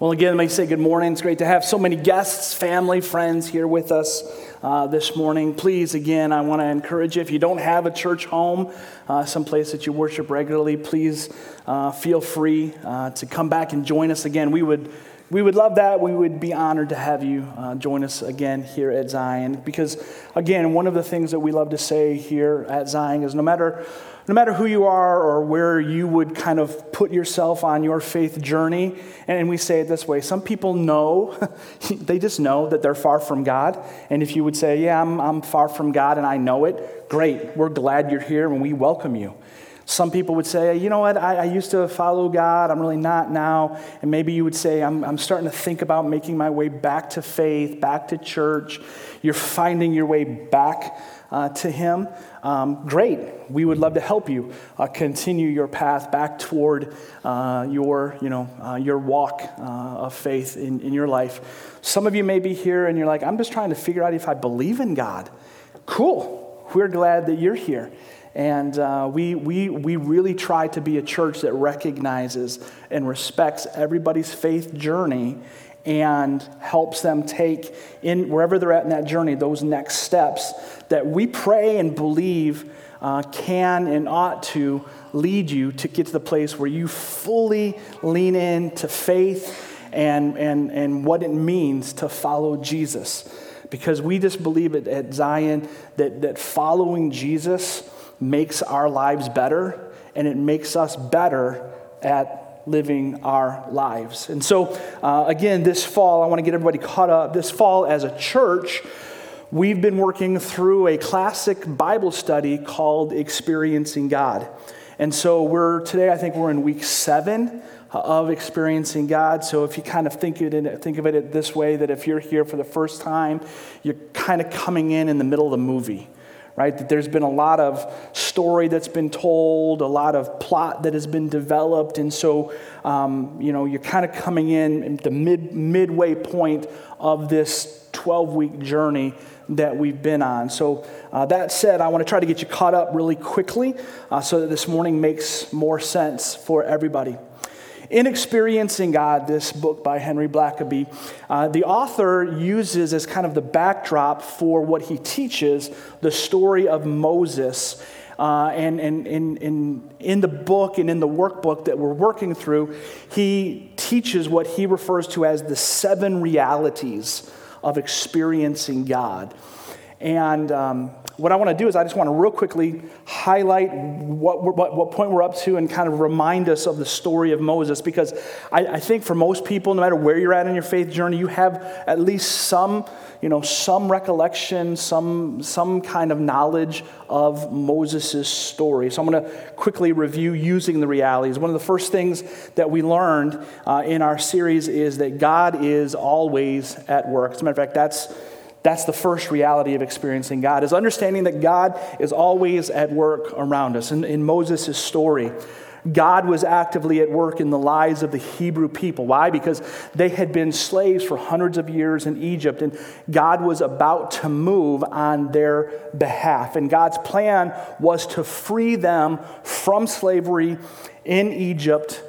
Well, again, let me say good morning. It's great to have so many guests, family, friends here with us uh, this morning. Please, again, I want to encourage you if you don't have a church home, uh, someplace that you worship regularly, please uh, feel free uh, to come back and join us again. We would. We would love that. We would be honored to have you uh, join us again here at Zion. Because, again, one of the things that we love to say here at Zion is no matter no matter who you are or where you would kind of put yourself on your faith journey, and we say it this way some people know, they just know that they're far from God. And if you would say, Yeah, I'm, I'm far from God and I know it, great. We're glad you're here and we welcome you. Some people would say, you know what, I, I, used to follow God, I'm really not now. And maybe you would say, I'm, I'm starting to think about making my way back to faith, back to church. You're finding your way back uh, to Him, um, great. We would love to help you uh, continue your path back toward uh, your, you know, uh, your walk uh, of faith in, in your life. Some of you may be here and you're like, I'm just trying to figure out if I believe in God. Cool. We're glad that you're here. And uh, we, we, we really try to be a church that recognizes and respects everybody's faith journey and helps them take in wherever they're at in that journey those next steps that we pray and believe uh, can and ought to lead you to get to the place where you fully lean into faith and, and, and what it means to follow Jesus. Because we just believe at, at Zion that, that following Jesus makes our lives better and it makes us better at living our lives. And so, uh, again, this fall, I want to get everybody caught up. This fall, as a church, we've been working through a classic Bible study called Experiencing God. And so, we're today, I think we're in week seven of experiencing God. So if you kind of think, it, think of it this way, that if you're here for the first time, you're kind of coming in in the middle of the movie right? That there's been a lot of story that's been told, a lot of plot that has been developed. And so, um, you know, you're kind of coming in the mid, midway point of this 12 week journey that we've been on. So, uh, that said, I want to try to get you caught up really quickly uh, so that this morning makes more sense for everybody. In Experiencing God, this book by Henry Blackaby, uh, the author uses as kind of the backdrop for what he teaches the story of Moses. Uh, and and in, in, in the book and in the workbook that we're working through, he teaches what he refers to as the seven realities of experiencing God. And um, what I want to do is I just want to real quickly highlight what, what, what, point we're up to and kind of remind us of the story of Moses because I, I, think for most people, no matter where you're at in your faith journey, you have at least some, you know, some recollection, some, some kind of knowledge of Moses' story. So I'm going to quickly review using the realities. One of the first things that we learned uh, in our series is that God is always at work. As a matter of fact, that's that's the first reality of experiencing God, is understanding that God is always at work around us. In, in Moses' story, God was actively at work in the lives of the Hebrew people. Why? Because they had been slaves for hundreds of years in Egypt, and God was about to move on their behalf. And God's plan was to free them from slavery in Egypt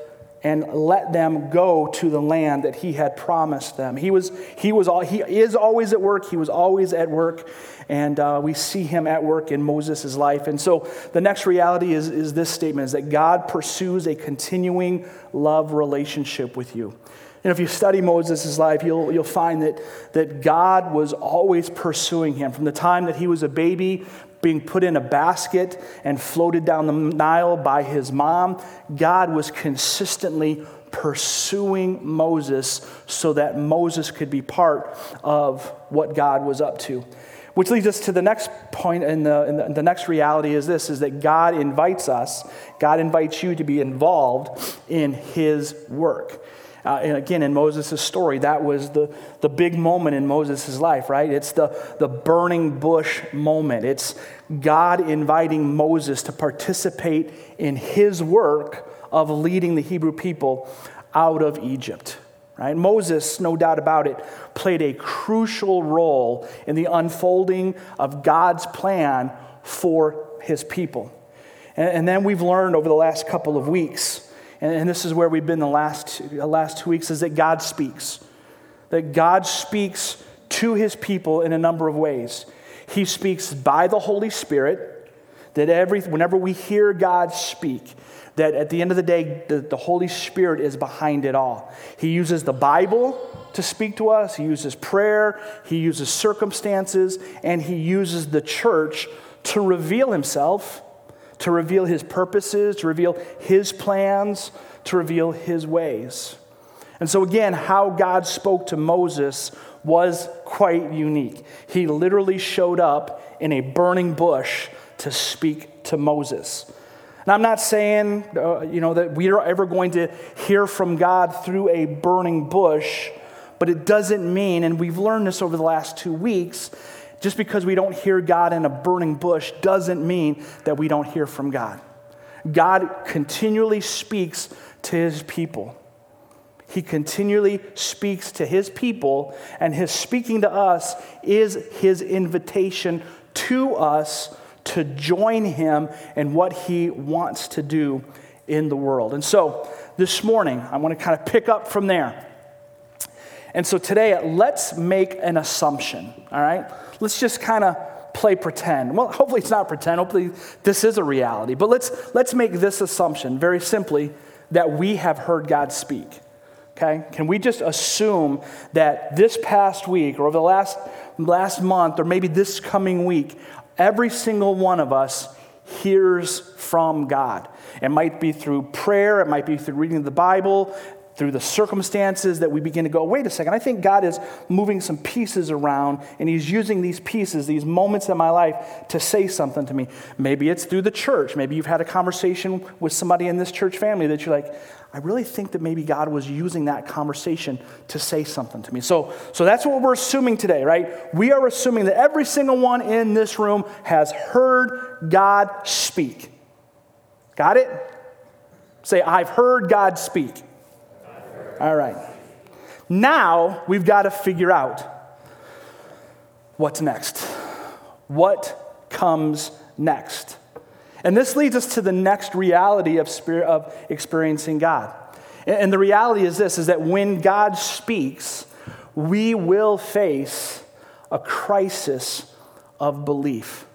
and let them go to the land that he had promised them. He was, he was all, he is always at work. He was always at work. And uh, we see him at work in Moses' life. And so the next reality is, is this statement is that God pursues a continuing love relationship with you. And if you study Moses' life, you'll, you'll find that, that God was always pursuing him. From the time that he was a baby, being put in a basket and floated down the Nile by his mom, God was consistently pursuing Moses so that Moses could be part of what God was up to. Which leads us to the next point, and the, the, the next reality is this is that God invites us, God invites you to be involved in his work. Uh, and again, in Moses' story, that was the, the big moment in Moses' life, right? It's the, the burning bush moment. It's God inviting Moses to participate in his work of leading the Hebrew people out of Egypt. Right? Moses, no doubt about it, played a crucial role in the unfolding of God's plan for his people. And, and then we've learned over the last couple of weeks and, and this is where we've been the last, the last two weeks, is that God speaks. That God speaks to his people in a number of ways. He speaks by the Holy Spirit, that every, whenever we hear God speak, that at the end of the day, the, the Holy Spirit is behind it all. He uses the Bible to speak to us, He uses prayer, He uses circumstances, and He uses the church to reveal Himself, to reveal His purposes, to reveal His plans, to reveal His ways. And so, again, how God spoke to Moses was quite unique. He literally showed up in a burning bush to speak to Moses. And I'm not saying, uh, you know, that we are ever going to hear from God through a burning bush, but it doesn't mean, and we've learned this over the last two weeks, just because we don't hear God in a burning bush doesn't mean that we don't hear from God. God continually speaks to his people. He continually speaks to his people, and his speaking to us is his invitation to us to join him in what he wants to do in the world. And so this morning, I want to kind of pick up from there. And so today, let's make an assumption, all right? Let's just kind of play pretend. Well, hopefully it's not pretend. Hopefully this is a reality. But let's, let's make this assumption very simply that we have heard God speak. Okay? Can we just assume that this past week or over the last, last month or maybe this coming week, every single one of us hears from God. It might be through prayer, it might be through reading the Bible, through the circumstances that we begin to go, wait a second, I think God is moving some pieces around and He's using these pieces, these moments in my life to say something to me. Maybe it's through the church. Maybe you've had a conversation with somebody in this church family that you're like, I really think that maybe God was using that conversation to say something to me. So, so that's what we're assuming today, right? We are assuming that every single one in this room has heard God speak. Got it? Say, I've heard God speak. All right. Now we've got to figure out what's next. What comes next? And this leads us to the next reality of, spirit, of experiencing God. And the reality is this is that when God speaks, we will face a crisis of belief.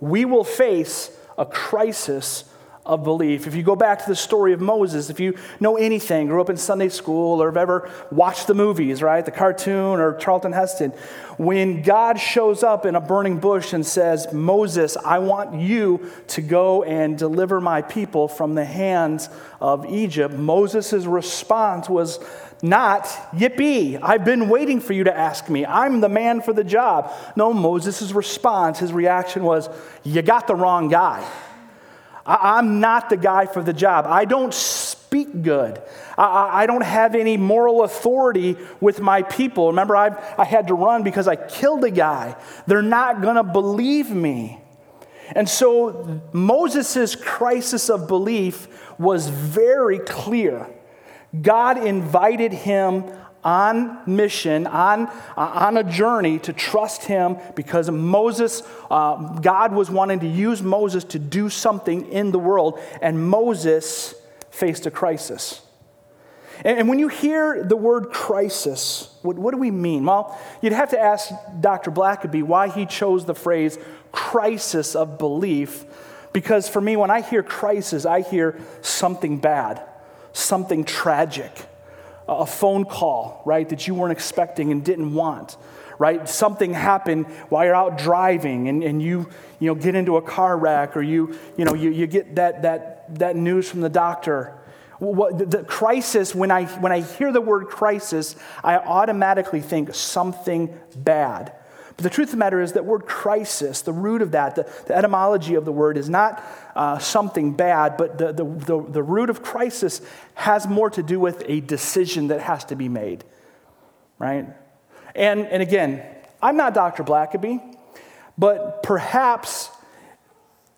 We will face a crisis of belief. If you go back to the story of Moses, if you know anything, grew up in Sunday school, or have ever watched the movies, right, the cartoon or Charlton Heston, when God shows up in a burning bush and says, Moses, I want you to go and deliver my people from the hands of Egypt, Moses' response was, not, yippee, I've been waiting for you to ask me. I'm the man for the job. No, Moses' response, his reaction was, You got the wrong guy. I'm not the guy for the job. I don't speak good. I, don't have any moral authority with my people. Remember, i I had to run because I killed a guy. They're not going to believe me. And so Moses' crisis of belief was very clear. God invited him on mission, on, uh, on a journey to trust him because Moses, uh, God was wanting to use Moses to do something in the world, and Moses faced a crisis. And, and when you hear the word crisis, what, what do we mean? Well, you'd have to ask Dr. Blackaby why he chose the phrase crisis of belief, because for me, when I hear crisis, I hear something bad, something tragic a phone call, right, that you weren't expecting and didn't want, right? Something happened while you're out driving and, and you, you know, get into a car wreck or you, you, know, you, you get that, that, that news from the doctor. What, the, the crisis, when I, when I hear the word crisis, I automatically think something bad. But the truth of the matter is that word crisis, the root of that, the, the etymology of the word is not uh, something bad, but the, the, the, the root of crisis has more to do with a decision that has to be made, right? And, and again, I'm not Dr. Blackaby, but perhaps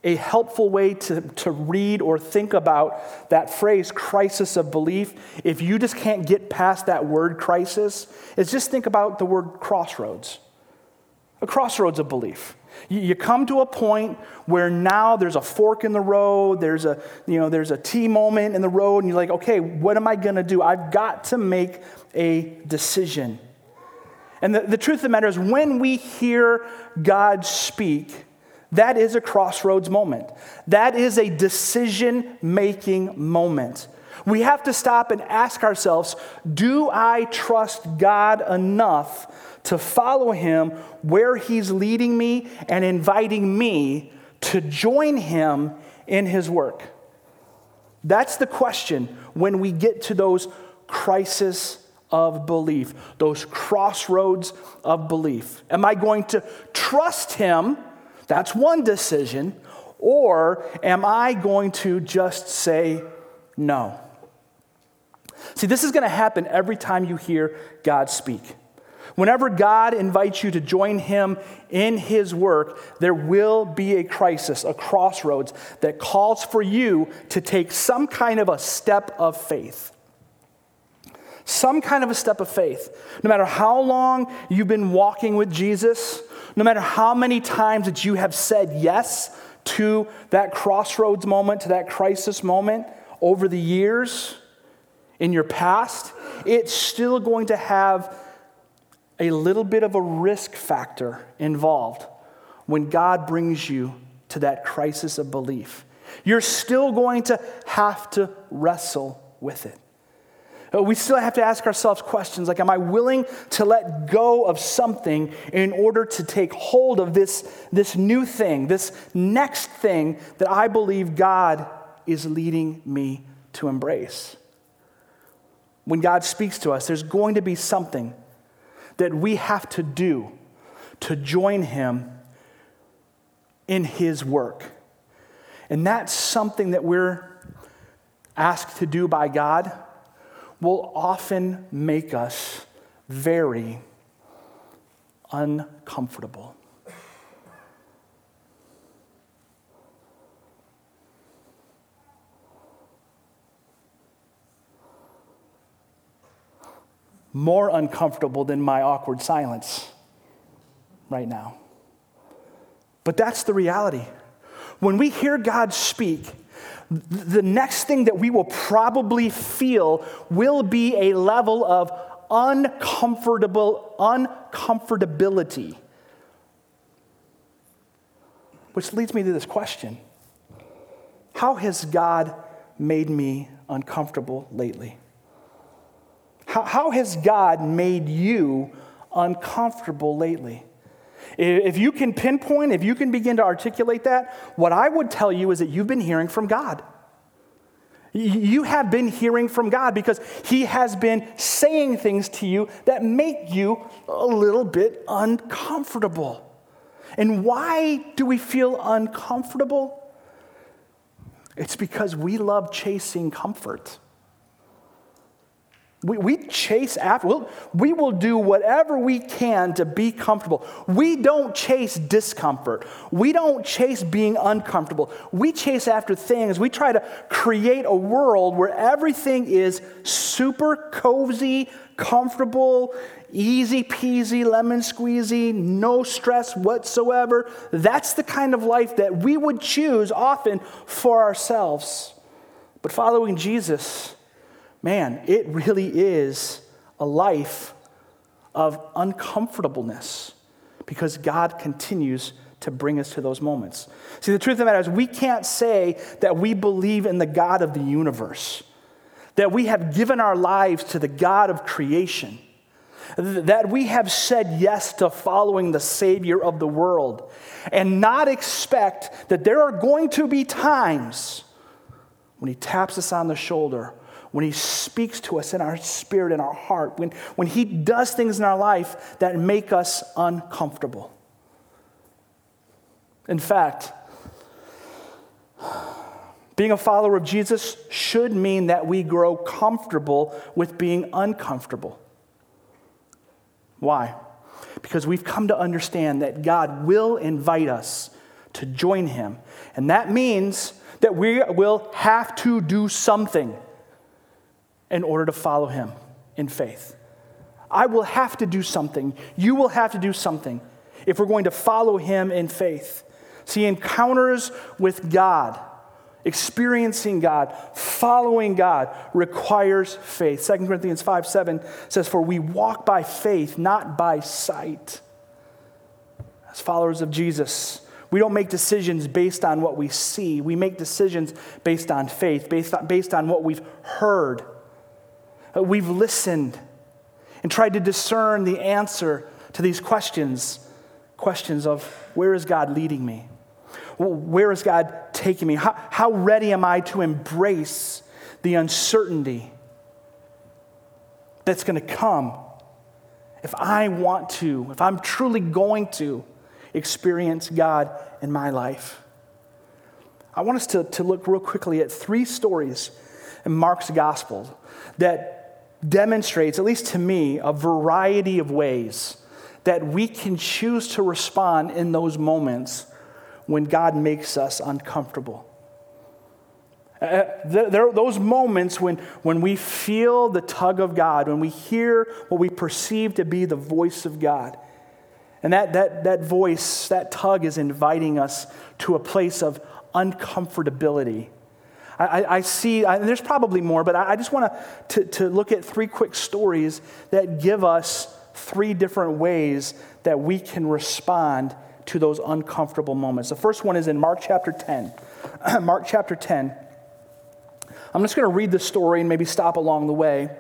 a helpful way to, to read or think about that phrase, crisis of belief, if you just can't get past that word crisis, is just think about the word crossroads. A crossroads of belief. You come to a point where now there's a fork in the road, there's a, you know, there's a T moment in the road, and you're like, okay, what am I going to do? I've got to make a decision. And the, the truth of the matter is, when we hear God speak, that is a crossroads moment. That is a decision making moment. We have to stop and ask ourselves do I trust God enough to follow Him where He's leading me and inviting me to join Him in His work? That's the question when we get to those crises of belief, those crossroads of belief. Am I going to trust Him? That's one decision. Or am I going to just say no? See, this is going to happen every time you hear God speak. Whenever God invites you to join Him in His work, there will be a crisis, a crossroads that calls for you to take some kind of a step of faith. Some kind of a step of faith. No matter how long you've been walking with Jesus, no matter how many times that you have said yes to that crossroads moment, to that crisis moment over the years in your past, it's still going to have a little bit of a risk factor involved when God brings you to that crisis of belief. You're still going to have to wrestle with it. Uh, we still have to ask ourselves questions like Am I willing to let go of something in order to take hold of this, this new thing, this next thing that I believe God is leading me to embrace? When God speaks to us, there's going to be something that we have to do to join Him in His work. And that's something that we're asked to do by God will often make us very uncomfortable. More uncomfortable than my awkward silence right now. But that's the reality. When we hear God speak, the next thing that we will probably feel will be a level of uncomfortable uncomfortability. Which leads me to this question. How has God made me uncomfortable lately? How, how has God made you uncomfortable lately? If you can pinpoint, if you can begin to articulate that, what I would tell you is that you've been hearing from God. You have been hearing from God because He has been saying things to you that make you a little bit uncomfortable. And why do we feel uncomfortable? It's because we love chasing comfort. We, we chase after, we'll, we will do whatever we can to be comfortable. We don't chase discomfort. We don't chase being uncomfortable. We chase after things. We try to create a world where everything is super cozy, comfortable, easy peasy, lemon squeezy, no stress whatsoever. That's the kind of life that we would choose often for ourselves. But following Jesus, man, it really is a life of uncomfortableness because God continues to bring us to those moments. See, the truth of the matter is, we can't say that we believe in the God of the universe, that we have given our lives to the God of creation, that we have said yes to following the Savior of the world, and not expect that there are going to be times when He taps us on the shoulder when He speaks to us in our spirit in our heart, when, when He does things in our life that make us uncomfortable. In fact, being a follower of Jesus should mean that we grow comfortable with being uncomfortable. Why? Because we've come to understand that God will invite us to join Him. And that means that we will have to do something in order to follow him in faith. I will have to do something. You will have to do something. if we're going to follow him in faith. See, encounters with God, experiencing God, following God requires faith. 2 Corinthians 5 7 says, For we walk by faith, not by sight. As followers of Jesus, we don't make decisions based on what we see. We make decisions based on faith, based on, based on what we've heard. Uh, we've listened and tried to discern the answer to these questions questions of where is God leading me? Where is God taking me? How, how ready am I to embrace the uncertainty that's going to come if I want to, if I'm truly going to experience God in my life? I want us to, to look real quickly at three stories in Mark's gospel that demonstrates, at least to me, a variety of ways that we can choose to respond in those moments when God makes us uncomfortable. Uh, there, are those moments when, when we feel the tug of God, when we hear what we perceive to be the voice of God. And that, that, that voice, that tug is inviting us to a place of uncomfortability. I, I see, and there's probably more, but I, I just want to, to look at three quick stories that give us three different ways that we can respond to those uncomfortable moments. The first one is in Mark chapter 10. Mark chapter 10. I'm just going to read the story and maybe stop along the way.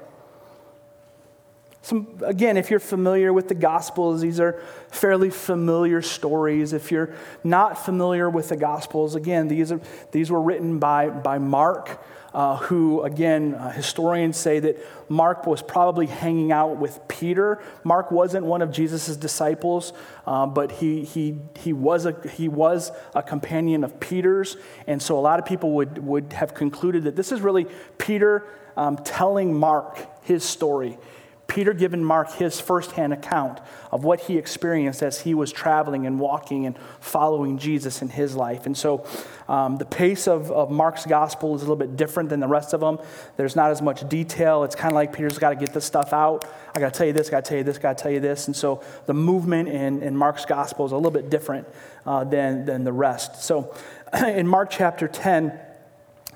Some, again, if you're familiar with the Gospels, these are fairly familiar stories. If you're not familiar with the Gospels, again, these, are, these were written by, by Mark uh, who, again, uh, historians say that Mark was probably hanging out with Peter. Mark wasn't one of Jesus' disciples, uh, but he, he, he, was a, he was a companion of Peter's. And so a lot of people would, would have concluded that this is really Peter um, telling Mark his story. Peter given Mark his firsthand account of what he experienced as he was traveling and walking and following Jesus in his life. And so um, the pace of, of Mark's gospel is a little bit different than the rest of them. There's not as much detail. It's kind of like Peter's got to get this stuff out. I got to tell you this, I got to tell you this, got to tell you this. And so the movement in, in Mark's gospel is a little bit different uh, than, than the rest. So in Mark chapter 10,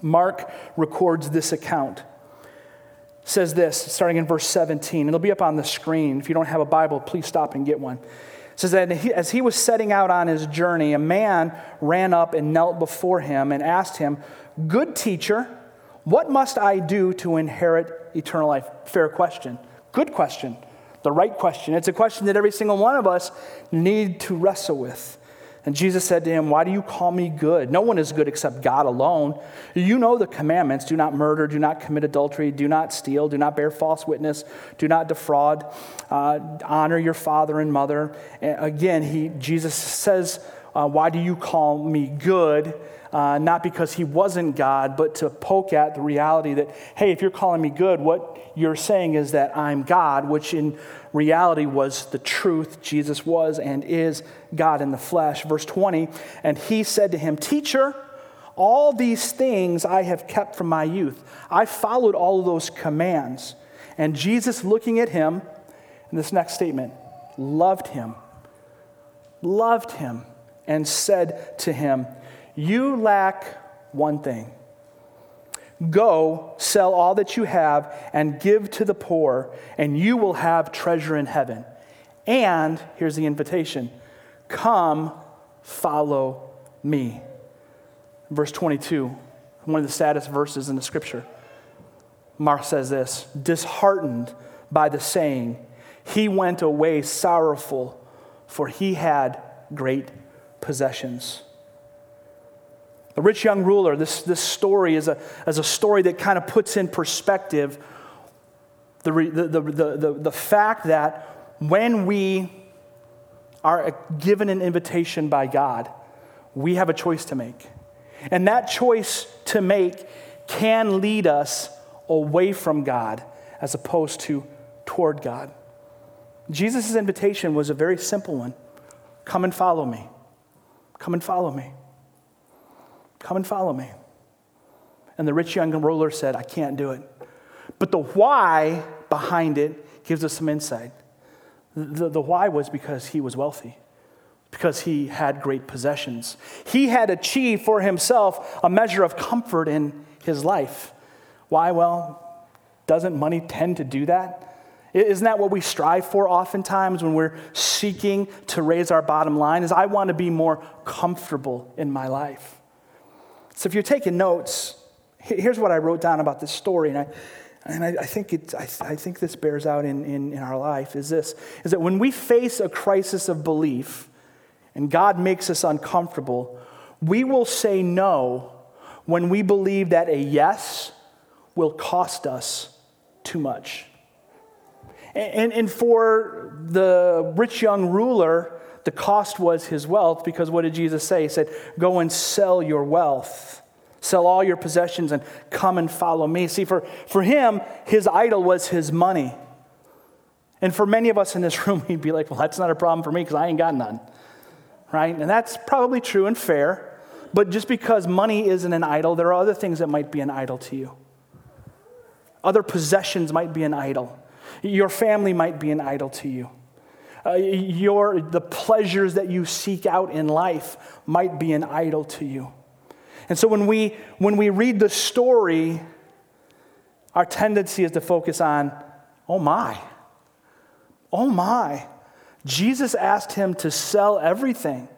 Mark records this account says this, starting in verse 17. It'll be up on the screen. If you don't have a Bible, please stop and get one. It says that as he was setting out on his journey, a man ran up and knelt before him and asked him, Good teacher, what must I do to inherit eternal life? Fair question. Good question. The right question. It's a question that every single one of us need to wrestle with. And Jesus said to him, Why do you call me good? No one is good except God alone. You know the commandments do not murder, do not commit adultery, do not steal, do not bear false witness, do not defraud, uh, honor your father and mother. And again, he, Jesus says, uh, Why do you call me good? Uh, not because he wasn't God, but to poke at the reality that, hey, if you're calling me good, what you're saying is that I'm God, which in reality was the truth. Jesus was and is God in the flesh. Verse 20, and he said to him, Teacher, all these things I have kept from my youth. I followed all of those commands. And Jesus, looking at him, in this next statement, loved him, loved him, and said to him, You lack one thing. Go, sell all that you have, and give to the poor, and you will have treasure in heaven. And here's the invitation come, follow me. Verse 22, one of the saddest verses in the scripture. Mark says this disheartened by the saying, he went away sorrowful, for he had great possessions. The rich young ruler, this, this story is a, is a story that kind of puts in perspective the, the, the, the, the fact that when we are given an invitation by God, we have a choice to make. And that choice to make can lead us away from God as opposed to toward God. Jesus' invitation was a very simple one come and follow me. Come and follow me. Come and follow me. And the rich young ruler said, I can't do it. But the why behind it gives us some insight. The, the why was because he was wealthy. because he had great possessions. He had achieved for himself a measure of comfort in his life. Why? Well, doesn't money tend to do that? Isn't that what we strive for oftentimes when we're seeking to raise our bottom line? Is I want to be more comfortable in my life. So if you're taking notes, here's what I wrote down about this story, and I, and I, I think, it, I, I, think this bears out in, in, in our life, is this, is that when we face a crisis of belief and God makes us uncomfortable, we will say no when we believe that a yes will cost us too much. And, and for the rich young ruler, the cost was his wealth because what did Jesus say? He said, Go and sell your wealth. Sell all your possessions and come and follow me. See, for, for him, his idol was his money. And for many of us in this room, we'd be like, Well, that's not a problem for me because I ain't got none. Right? And that's probably true and fair. But just because money isn't an idol, there are other things that might be an idol to you. Other possessions might be an idol. Your family might be an idol to you. Uh, your, the pleasures that you seek out in life might be an idol to you. And so when we, when we read the story, our tendency is to focus on, oh my, oh my. Jesus asked him to sell everything.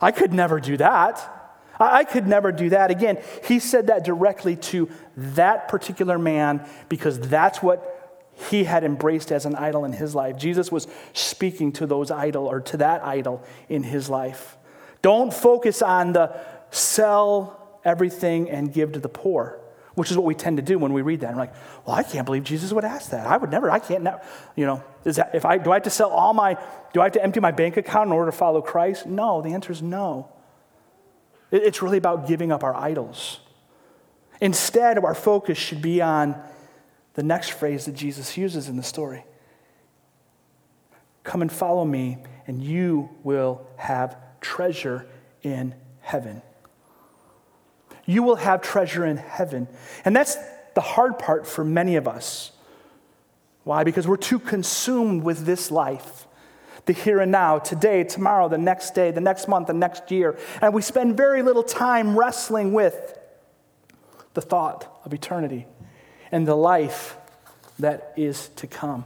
I could never do that. I could never do that. Again, he said that directly to that particular man because that's what he had embraced as an idol in his life. Jesus was speaking to those idol or to that idol in his life. Don't focus on the sell everything and give to the poor, which is what we tend to do when we read that. I'm like, well, I can't believe Jesus would ask that. I would never, I can't, never, you know, is that, if I, do I have to sell all my, do I have to empty my bank account in order to follow Christ? No, the answer is no. It's really about giving up our idols. Instead, our focus should be on the next phrase that Jesus uses in the story Come and follow me, and you will have treasure in heaven. You will have treasure in heaven. And that's the hard part for many of us. Why? Because we're too consumed with this life the here and now, today, tomorrow, the next day, the next month, the next year. And we spend very little time wrestling with the thought of eternity and the life that is to come.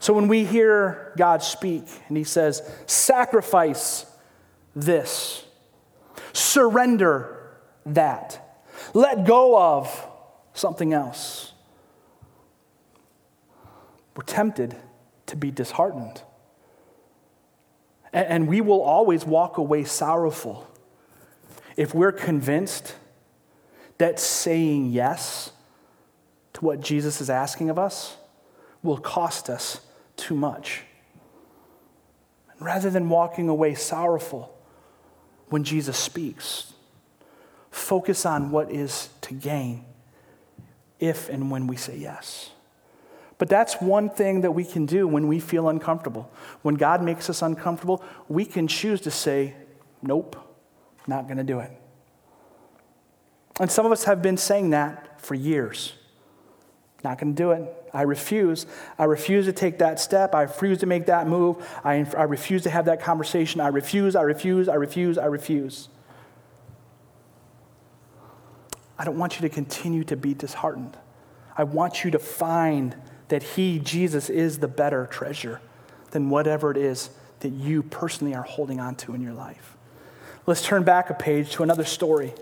So when we hear God speak and he says, sacrifice this, surrender that, let go of something else, we're tempted to be disheartened. And we will always walk away sorrowful if we're convinced that saying yes to what Jesus is asking of us will cost us too much. And Rather than walking away sorrowful when Jesus speaks, focus on what is to gain if and when we say yes. But that's one thing that we can do when we feel uncomfortable. When God makes us uncomfortable, we can choose to say, Nope, not going to do it. And some of us have been saying that for years. Not going to do it. I refuse. I refuse to take that step. I refuse to make that move. I, I refuse to have that conversation. I refuse, I refuse, I refuse, I refuse. I don't want you to continue to be disheartened. I want you to find that He, Jesus, is the better treasure than whatever it is that you personally are holding on to in your life. Let's turn back a page to another story.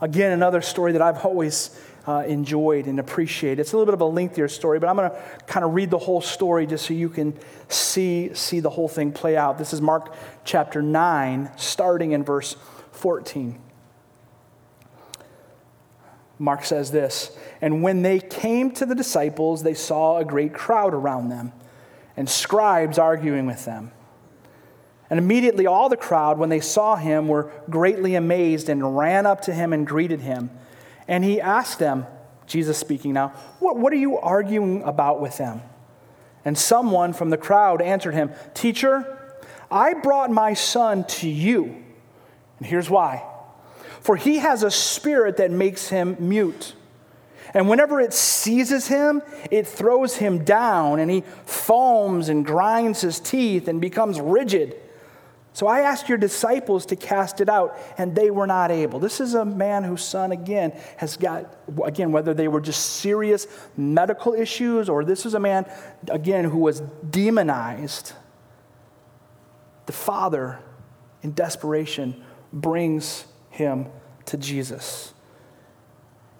Again, another story that I've always uh, enjoyed and appreciated. It's a little bit of a lengthier story, but I'm going to kind of read the whole story just so you can see, see the whole thing play out. This is Mark chapter 9, starting in verse 14. Mark says this And when they came to the disciples, they saw a great crowd around them and scribes arguing with them. And immediately all the crowd, when they saw him, were greatly amazed and ran up to him and greeted him. And he asked them, Jesus speaking now, What, what are you arguing about with them? And someone from the crowd answered him, Teacher, I brought my son to you. And here's why for he has a spirit that makes him mute. And whenever it seizes him, it throws him down, and he foams and grinds his teeth and becomes rigid. So I asked your disciples to cast it out, and they were not able. This is a man whose son, again, has got, again, whether they were just serious medical issues or this is a man, again, who was demonized. The father, in desperation, brings him to Jesus.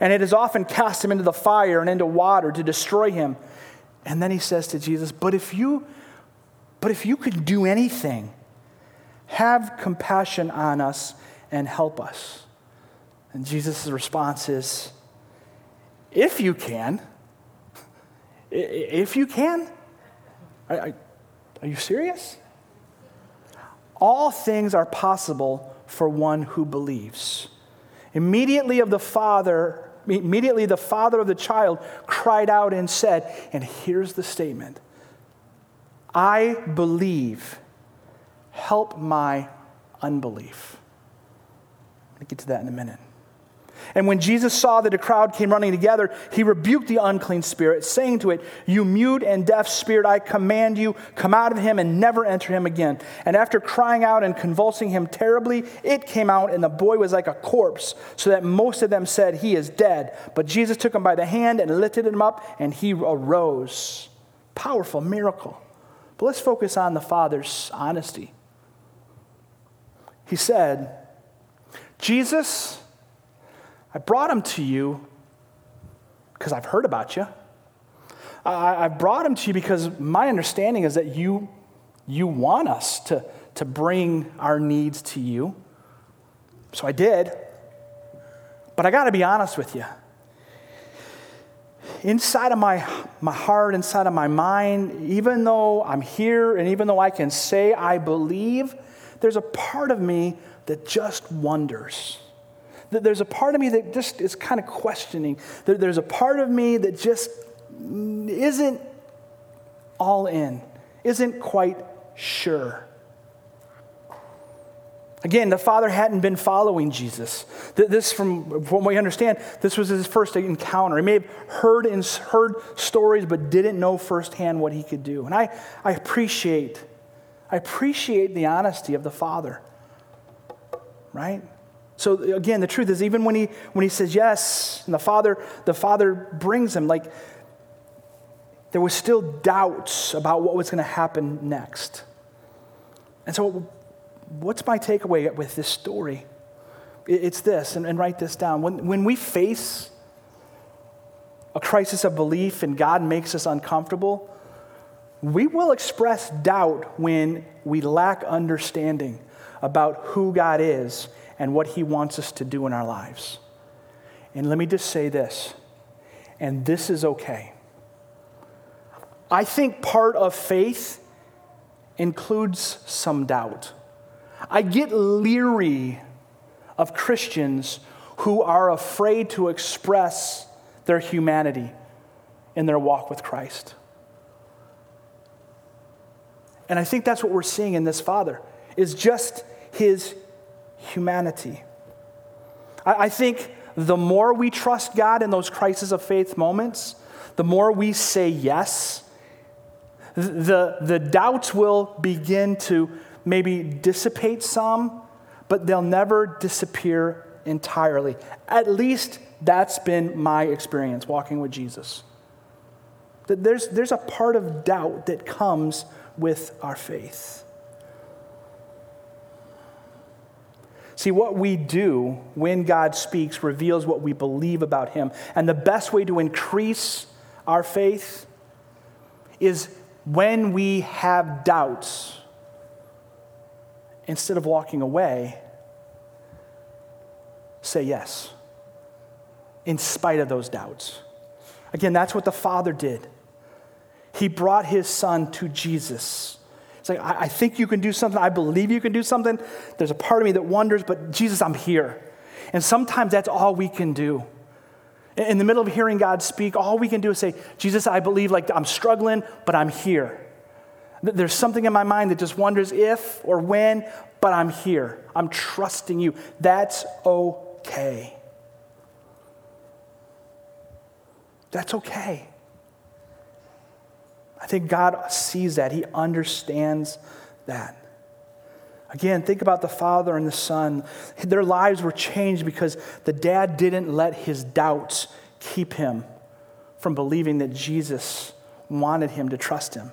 And it has often cast him into the fire and into water to destroy him. And then he says to Jesus, But if you, but if you could do anything, have compassion on us and help us. And Jesus' response is, If you can, if you can, are, are you serious? All things are possible for one who believes. Immediately of the father, immediately the father of the child cried out and said, and here's the statement I believe, help my unbelief. I'll get to that in a minute. And when Jesus saw that a crowd came running together, he rebuked the unclean spirit, saying to it, You mute and deaf spirit, I command you, come out of him and never enter him again. And after crying out and convulsing him terribly, it came out, and the boy was like a corpse, so that most of them said, He is dead. But Jesus took him by the hand and lifted him up, and he arose. Powerful miracle. But let's focus on the Father's honesty. He said, Jesus, I brought him to you because I've heard about you. I, I brought him to you because my understanding is that you, you want us to, to bring our needs to you. So I did. But I got to be honest with you. Inside of my, my heart, inside of my mind, even though I'm here and even though I can say I believe, there's a part of me that just wonders there's a part of me that just is kind of questioning. There's a part of me that just isn't all in, isn't quite sure. Again, the father hadn't been following Jesus. This, from, what we understand, this was his first encounter. He may have heard, and heard stories, but didn't know firsthand what he could do. And I, I appreciate, I appreciate the honesty of the father, right? So again, the truth is, even when he when he says yes, and the father the father brings him, like there was still doubts about what was going to happen next. And so, what's my takeaway with this story? It's this, and, and write this down. When, when we face a crisis of belief and God makes us uncomfortable, we will express doubt when we lack understanding about who God is and what He wants us to do in our lives. And let me just say this, and this is okay. I think part of faith includes some doubt. I get leery of Christians who are afraid to express their humanity in their walk with Christ. And I think that's what we're seeing in this father is just his humanity. I, think the more we trust God in those crisis of faith moments, the more we say yes, the, the doubts will begin to maybe dissipate some, but they'll never disappear entirely. At least that's been my experience walking with Jesus. That there's, there's a part of doubt that comes with our faith. See, what we do when God speaks reveals what we believe about Him. And the best way to increase our faith is when we have doubts, instead of walking away, say yes, in spite of those doubts. Again, that's what the Father did. He brought His Son to Jesus it's like, I, I think you can do something. I believe you can do something. There's a part of me that wonders, but Jesus, I'm here. And sometimes that's all we can do. In the middle of hearing God speak, all we can do is say, Jesus, I believe like I'm struggling, but I'm here. There's something in my mind that just wonders if or when, but I'm here. I'm trusting you. That's okay. That's okay. I think God sees that. He understands that. Again, think about the father and the son. Their lives were changed because the dad didn't let his doubts keep him from believing that Jesus wanted him to trust him.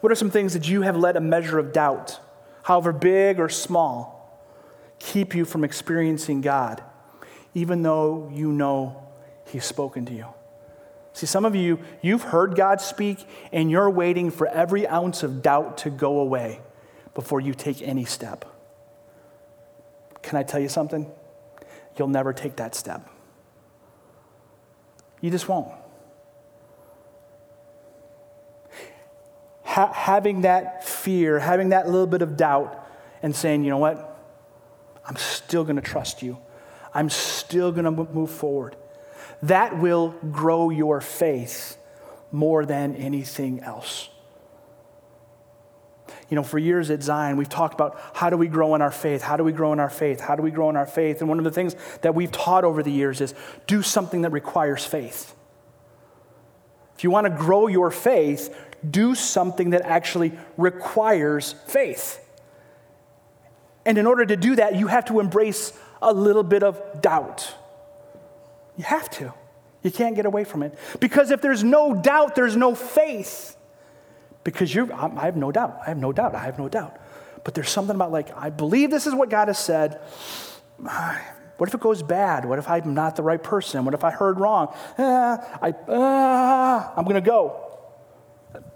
What are some things that you have let a measure of doubt, however big or small, keep you from experiencing God, even though you know He's spoken to you? See, some of you, you've heard God speak, and you're waiting for every ounce of doubt to go away before you take any step. Can I tell you something? You'll never take that step. You just won't. Ha- having that fear, having that little bit of doubt, and saying, you know what? I'm still going to trust you. I'm still going to move forward that will grow your faith more than anything else. You know, for years at Zion, we've talked about how do we grow in our faith? How do we grow in our faith? How do we grow in our faith? And one of the things that we've taught over the years is do something that requires faith. If you want to grow your faith, do something that actually requires faith. And in order to do that, you have to embrace a little bit of doubt. You have to. You can't get away from it. Because if there's no doubt, there's no faith. Because you're, I have no doubt. I have no doubt. I have no doubt. But there's something about, like, I believe this is what God has said. What if it goes bad? What if I'm not the right person? What if I heard wrong? Uh, I, uh, I'm going to go.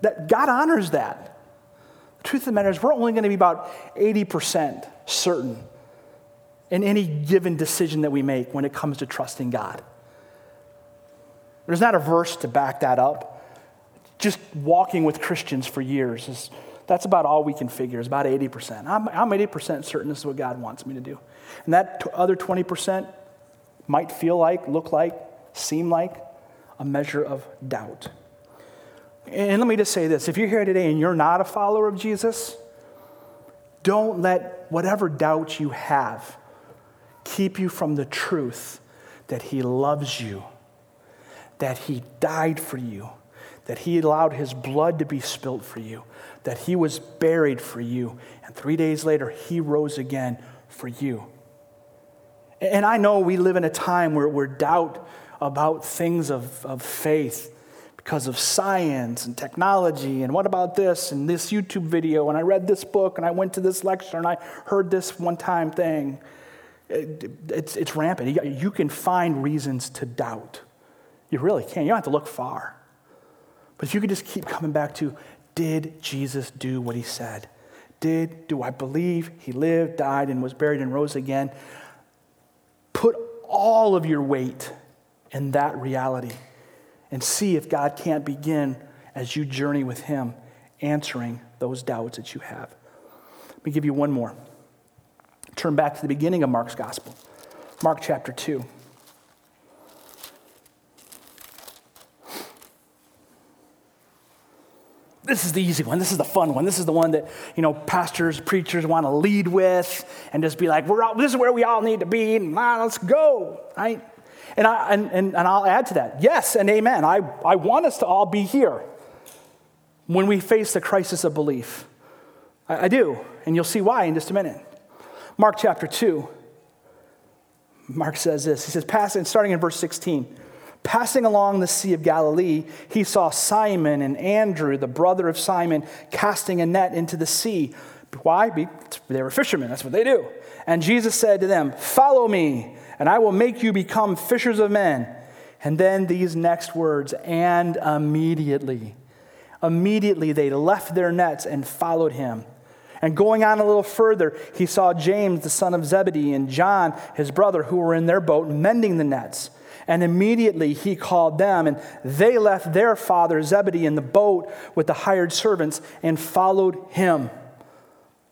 That, God honors that. The truth of the matter is, we're only going to be about 80% certain in any given decision that we make when it comes to trusting God. There's not a verse to back that up. Just walking with Christians for years is that's about all we can figure is about 80%. I'm, I'm 80% certain this is what God wants me to do. And that t- other 20% might feel like, look like, seem like a measure of doubt. And let me just say this if you're here today and you're not a follower of Jesus, don't let whatever doubts you have keep you from the truth that He loves you, that He died for you, that He allowed His blood to be spilt for you, that He was buried for you, and three days later, He rose again for you. And I know we live in a time where, where doubt about things of, of faith because of science and technology and what about this and this YouTube video and I read this book and I went to this lecture and I heard this one time thing it's, it's rampant. You can find reasons to doubt. You really can. You don't have to look far. But if you could just keep coming back to, did Jesus do what he said? Did, do I believe he lived, died, and was buried and rose again? Put all of your weight in that reality and see if God can't begin as you journey with him answering those doubts that you have. Let me give you one more. Turn back to the beginning of Mark's gospel, Mark chapter 2. This is the easy one. This is the fun one. This is the one that, you know, pastors, preachers want to lead with and just be like, We're all, this is where we all need to be, and let's go, right? And, I, and, and, and I'll add to that. Yes and amen. I, I want us to all be here when we face the crisis of belief. I, I do, and you'll see why in just a minute. Mark chapter 2. Mark says this. He says, passing, starting in verse 16, passing along the Sea of Galilee, he saw Simon and Andrew, the brother of Simon, casting a net into the sea. Why? They were fishermen. That's what they do. And Jesus said to them, Follow me, and I will make you become fishers of men. And then these next words, and immediately, immediately they left their nets and followed him. And going on a little further, he saw James, the son of Zebedee, and John, his brother, who were in their boat mending the nets. And immediately he called them, and they left their father Zebedee in the boat with the hired servants and followed him.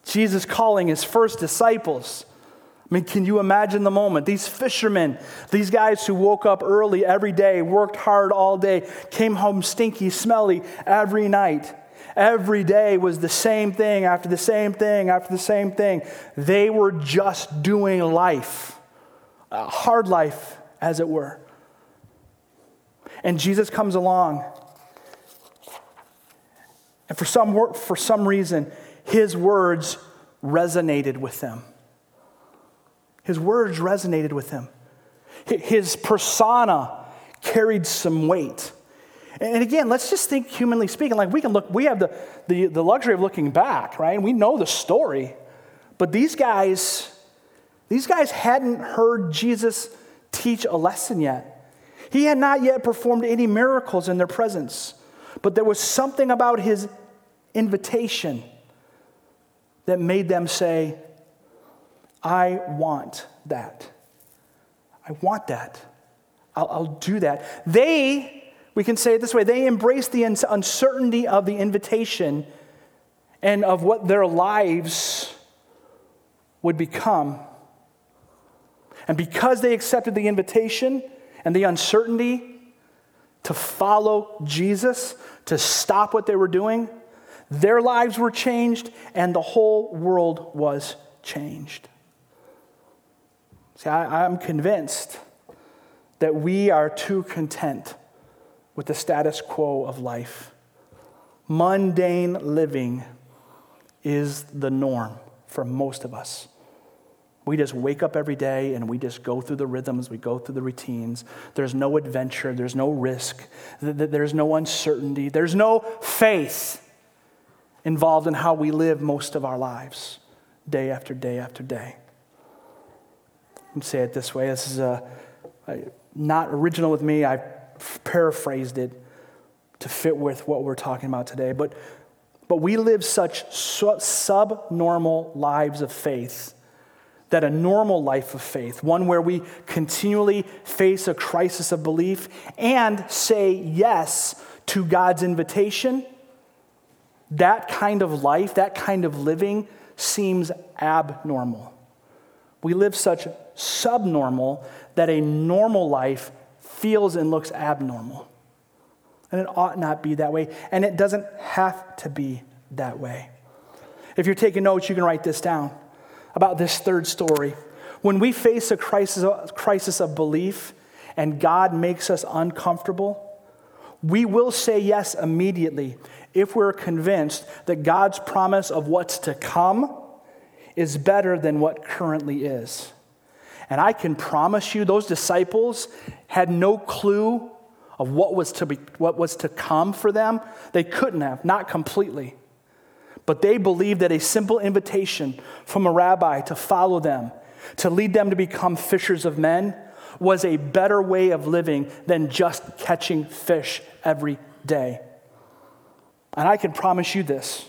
Jesus calling his first disciples. I mean, can you imagine the moment? These fishermen, these guys who woke up early every day, worked hard all day, came home stinky, smelly every night. Every day was the same thing after the same thing after the same thing. They were just doing life, a hard life, as it were. And Jesus comes along. And for some, for some reason, his words resonated with them. His words resonated with them. His persona carried some weight. And again, let's just think humanly speaking, like we can look, we have the, the, the luxury of looking back, right? We know the story. But these guys, these guys hadn't heard Jesus teach a lesson yet. He had not yet performed any miracles in their presence. But there was something about his invitation that made them say, I want that. I want that. I'll, I'll, do that. They, we can say it this way, they embraced the uncertainty of the invitation and of what their lives would become. And because they accepted the invitation and the uncertainty to follow Jesus, to stop what they were doing, their lives were changed and the whole world was changed. See, I, I'm convinced that we are too content with the status quo of life. Mundane living is the norm for most of us. We just wake up every day and we just go through the rhythms, we go through the routines. There's no adventure, there's no risk, there's no uncertainty, there's no faith involved in how we live most of our lives, day after day after day say it this way. This is a, a, not original with me. I paraphrased it to fit with what we're talking about today. But, but we live such subnormal lives of faith that a normal life of faith, one where we continually face a crisis of belief and say yes to God's invitation, that kind of life, that kind of living seems abnormal. We live such subnormal that a normal life feels and looks abnormal. And it ought not be that way, and it doesn't have to be that way. If you're taking notes, you can write this down about this third story. When we face a crisis, a crisis of belief and God makes us uncomfortable, we will say yes immediately if we're convinced that God's promise of what's to come is better than what currently is. And I can promise you, those disciples had no clue of what was to, be, what was to come for them. They couldn't have, not completely. But they believed that a simple invitation from a rabbi to follow them, to lead them to become fishers of men, was a better way of living than just catching fish every day. And I can promise you this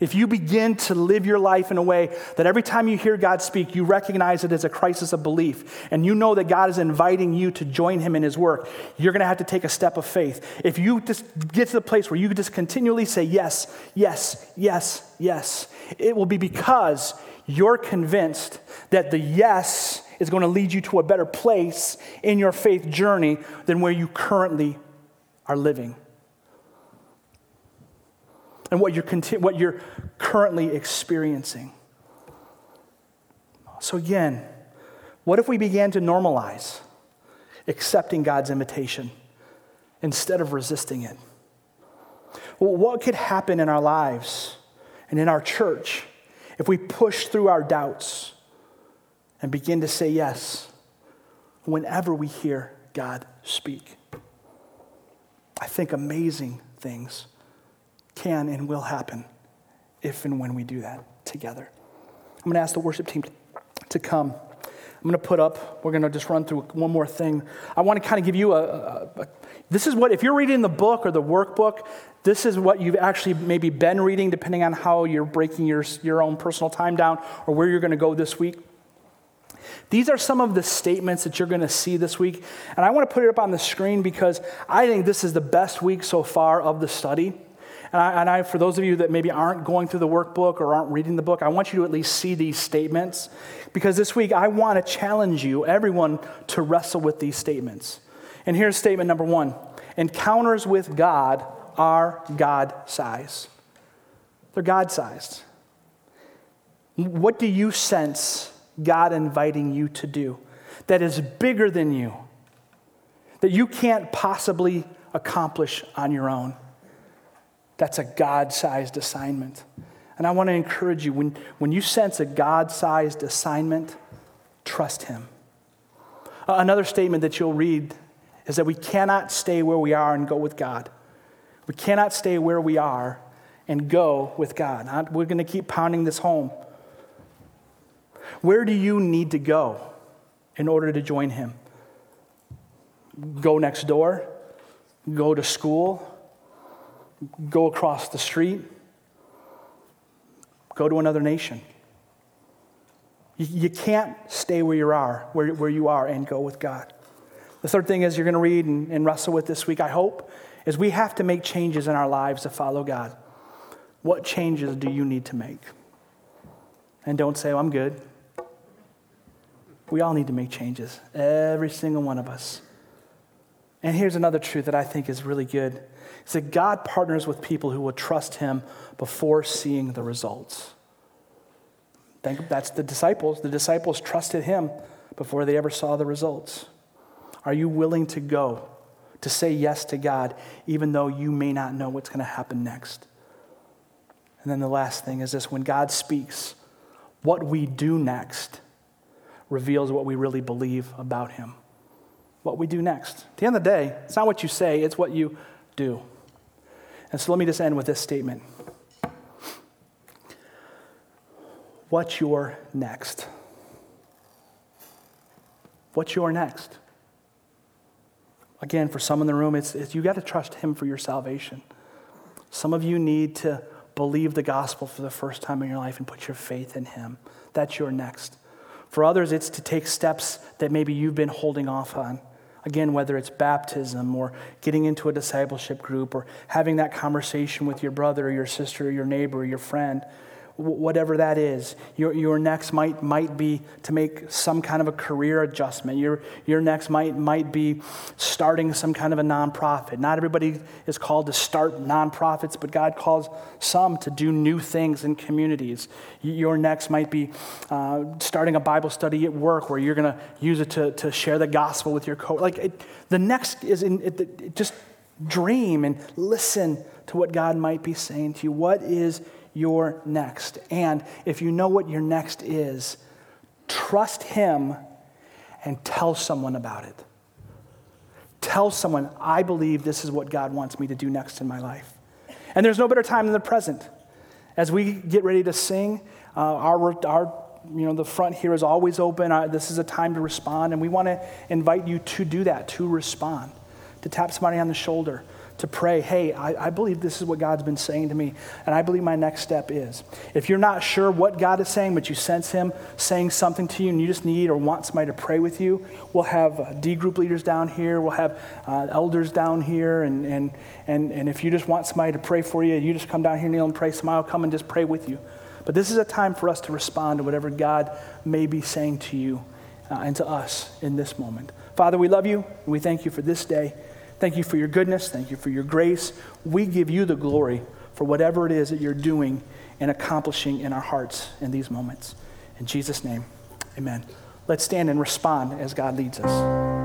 if you begin to live your life in a way that every time you hear God speak, you recognize it as a crisis of belief, and you know that God is inviting you to join Him in His work, you're going to have to take a step of faith. If you just get to the place where you just continually say yes, yes, yes, yes, it will be because you're convinced that the yes is going to lead you to a better place in your faith journey than where you currently are living and what you're, conti- what you're currently experiencing. So, again, what if we began to normalize accepting God's invitation instead of resisting it? Well, what could happen in our lives and in our church if we push through our doubts and begin to say yes whenever we hear God speak? I think amazing things can and will happen if and when we do that together. I'm going to ask the worship team to come. I'm going to put up, we're going to just run through one more thing. I want to kind of give you a, a, a, this is what, if you're reading the book or the workbook, this is what you've actually maybe been reading, depending on how you're breaking your, your own personal time down or where you're going to go this week. These are some of the statements that you're going to see this week. And I want to put it up on the screen because I think this is the best week so far of the study. And, I, and I, for those of you that maybe aren't going through the workbook or aren't reading the book, I want you to at least see these statements because this week I want to challenge you, everyone, to wrestle with these statements. And here's statement number one Encounters with God are God size. They're God sized. What do you sense God inviting you to do that is bigger than you, that you can't possibly accomplish on your own? That's a God sized assignment. And I want to encourage you when, when you sense a God sized assignment, trust Him. Uh, another statement that you'll read is that we cannot stay where we are and go with God. We cannot stay where we are and go with God. We're going to keep pounding this home. Where do you need to go in order to join Him? Go next door, go to school, go across the street, go to another nation. You, you can't stay where you are, where, where you are, and go with God. The third thing is you're going to read and, and wrestle with this week, I hope, is we have to make changes in our lives to follow God. What changes do you need to make? And don't say, oh, I'm good. We all need to make changes, every single one of us. And here's another truth that I think is really good is that God partners with people who will trust him before seeing the results. Think that's the disciples. The disciples trusted him before they ever saw the results. Are you willing to go, to say yes to God, even though you may not know what's going to happen next? And then the last thing is this when God speaks, what we do next reveals what we really believe about Him. What we do next. At the end of the day, it's not what you say, it's what you do. And so let me just end with this statement What's your next? What's your next? Again, for some in the room, it's, it's you got to trust Him for your salvation. Some of you need to believe the gospel for the first time in your life and put your faith in Him. That's your next. For others, it's to take steps that maybe you've been holding off on. Again, whether it's baptism or getting into a discipleship group or having that conversation with your brother or your sister or your neighbor or your friend whatever that is. Your, your next might, might be to make some kind of a career adjustment. Your, your next might, might be starting some kind of a nonprofit. Not everybody is called to start nonprofits, but God calls some to do new things in communities. Your next might be uh, starting a Bible study at work where you're going to use it to, to share the gospel with your co. Like it, the next is in it, it, just dream and listen to what God might be saying to you. What is your next. And if you know what your next is, trust Him and tell someone about it. Tell someone, I believe this is what God wants me to do next in my life. And there's no better time than the present. As we get ready to sing, uh, our, our you know, the front here is always open. Uh, this is a time to respond, and we want to invite you to do that, to respond, to tap somebody on the shoulder, to pray, hey, I, I, believe this is what God's been saying to me, and I believe my next step is. If you're not sure what God is saying, but you sense Him saying something to you and you just need or want somebody to pray with you, we'll have uh, D group leaders down here, we'll have uh, elders down here, and, and, and, and if you just want somebody to pray for you, you just come down here, kneel and pray, will come and just pray with you. But this is a time for us to respond to whatever God may be saying to you uh, and to us in this moment. Father, we love you, and we thank you for this day. Thank you for your goodness. Thank you for your grace. We give you the glory for whatever it is that you're doing and accomplishing in our hearts in these moments. In Jesus' name, amen. Let's stand and respond as God leads us.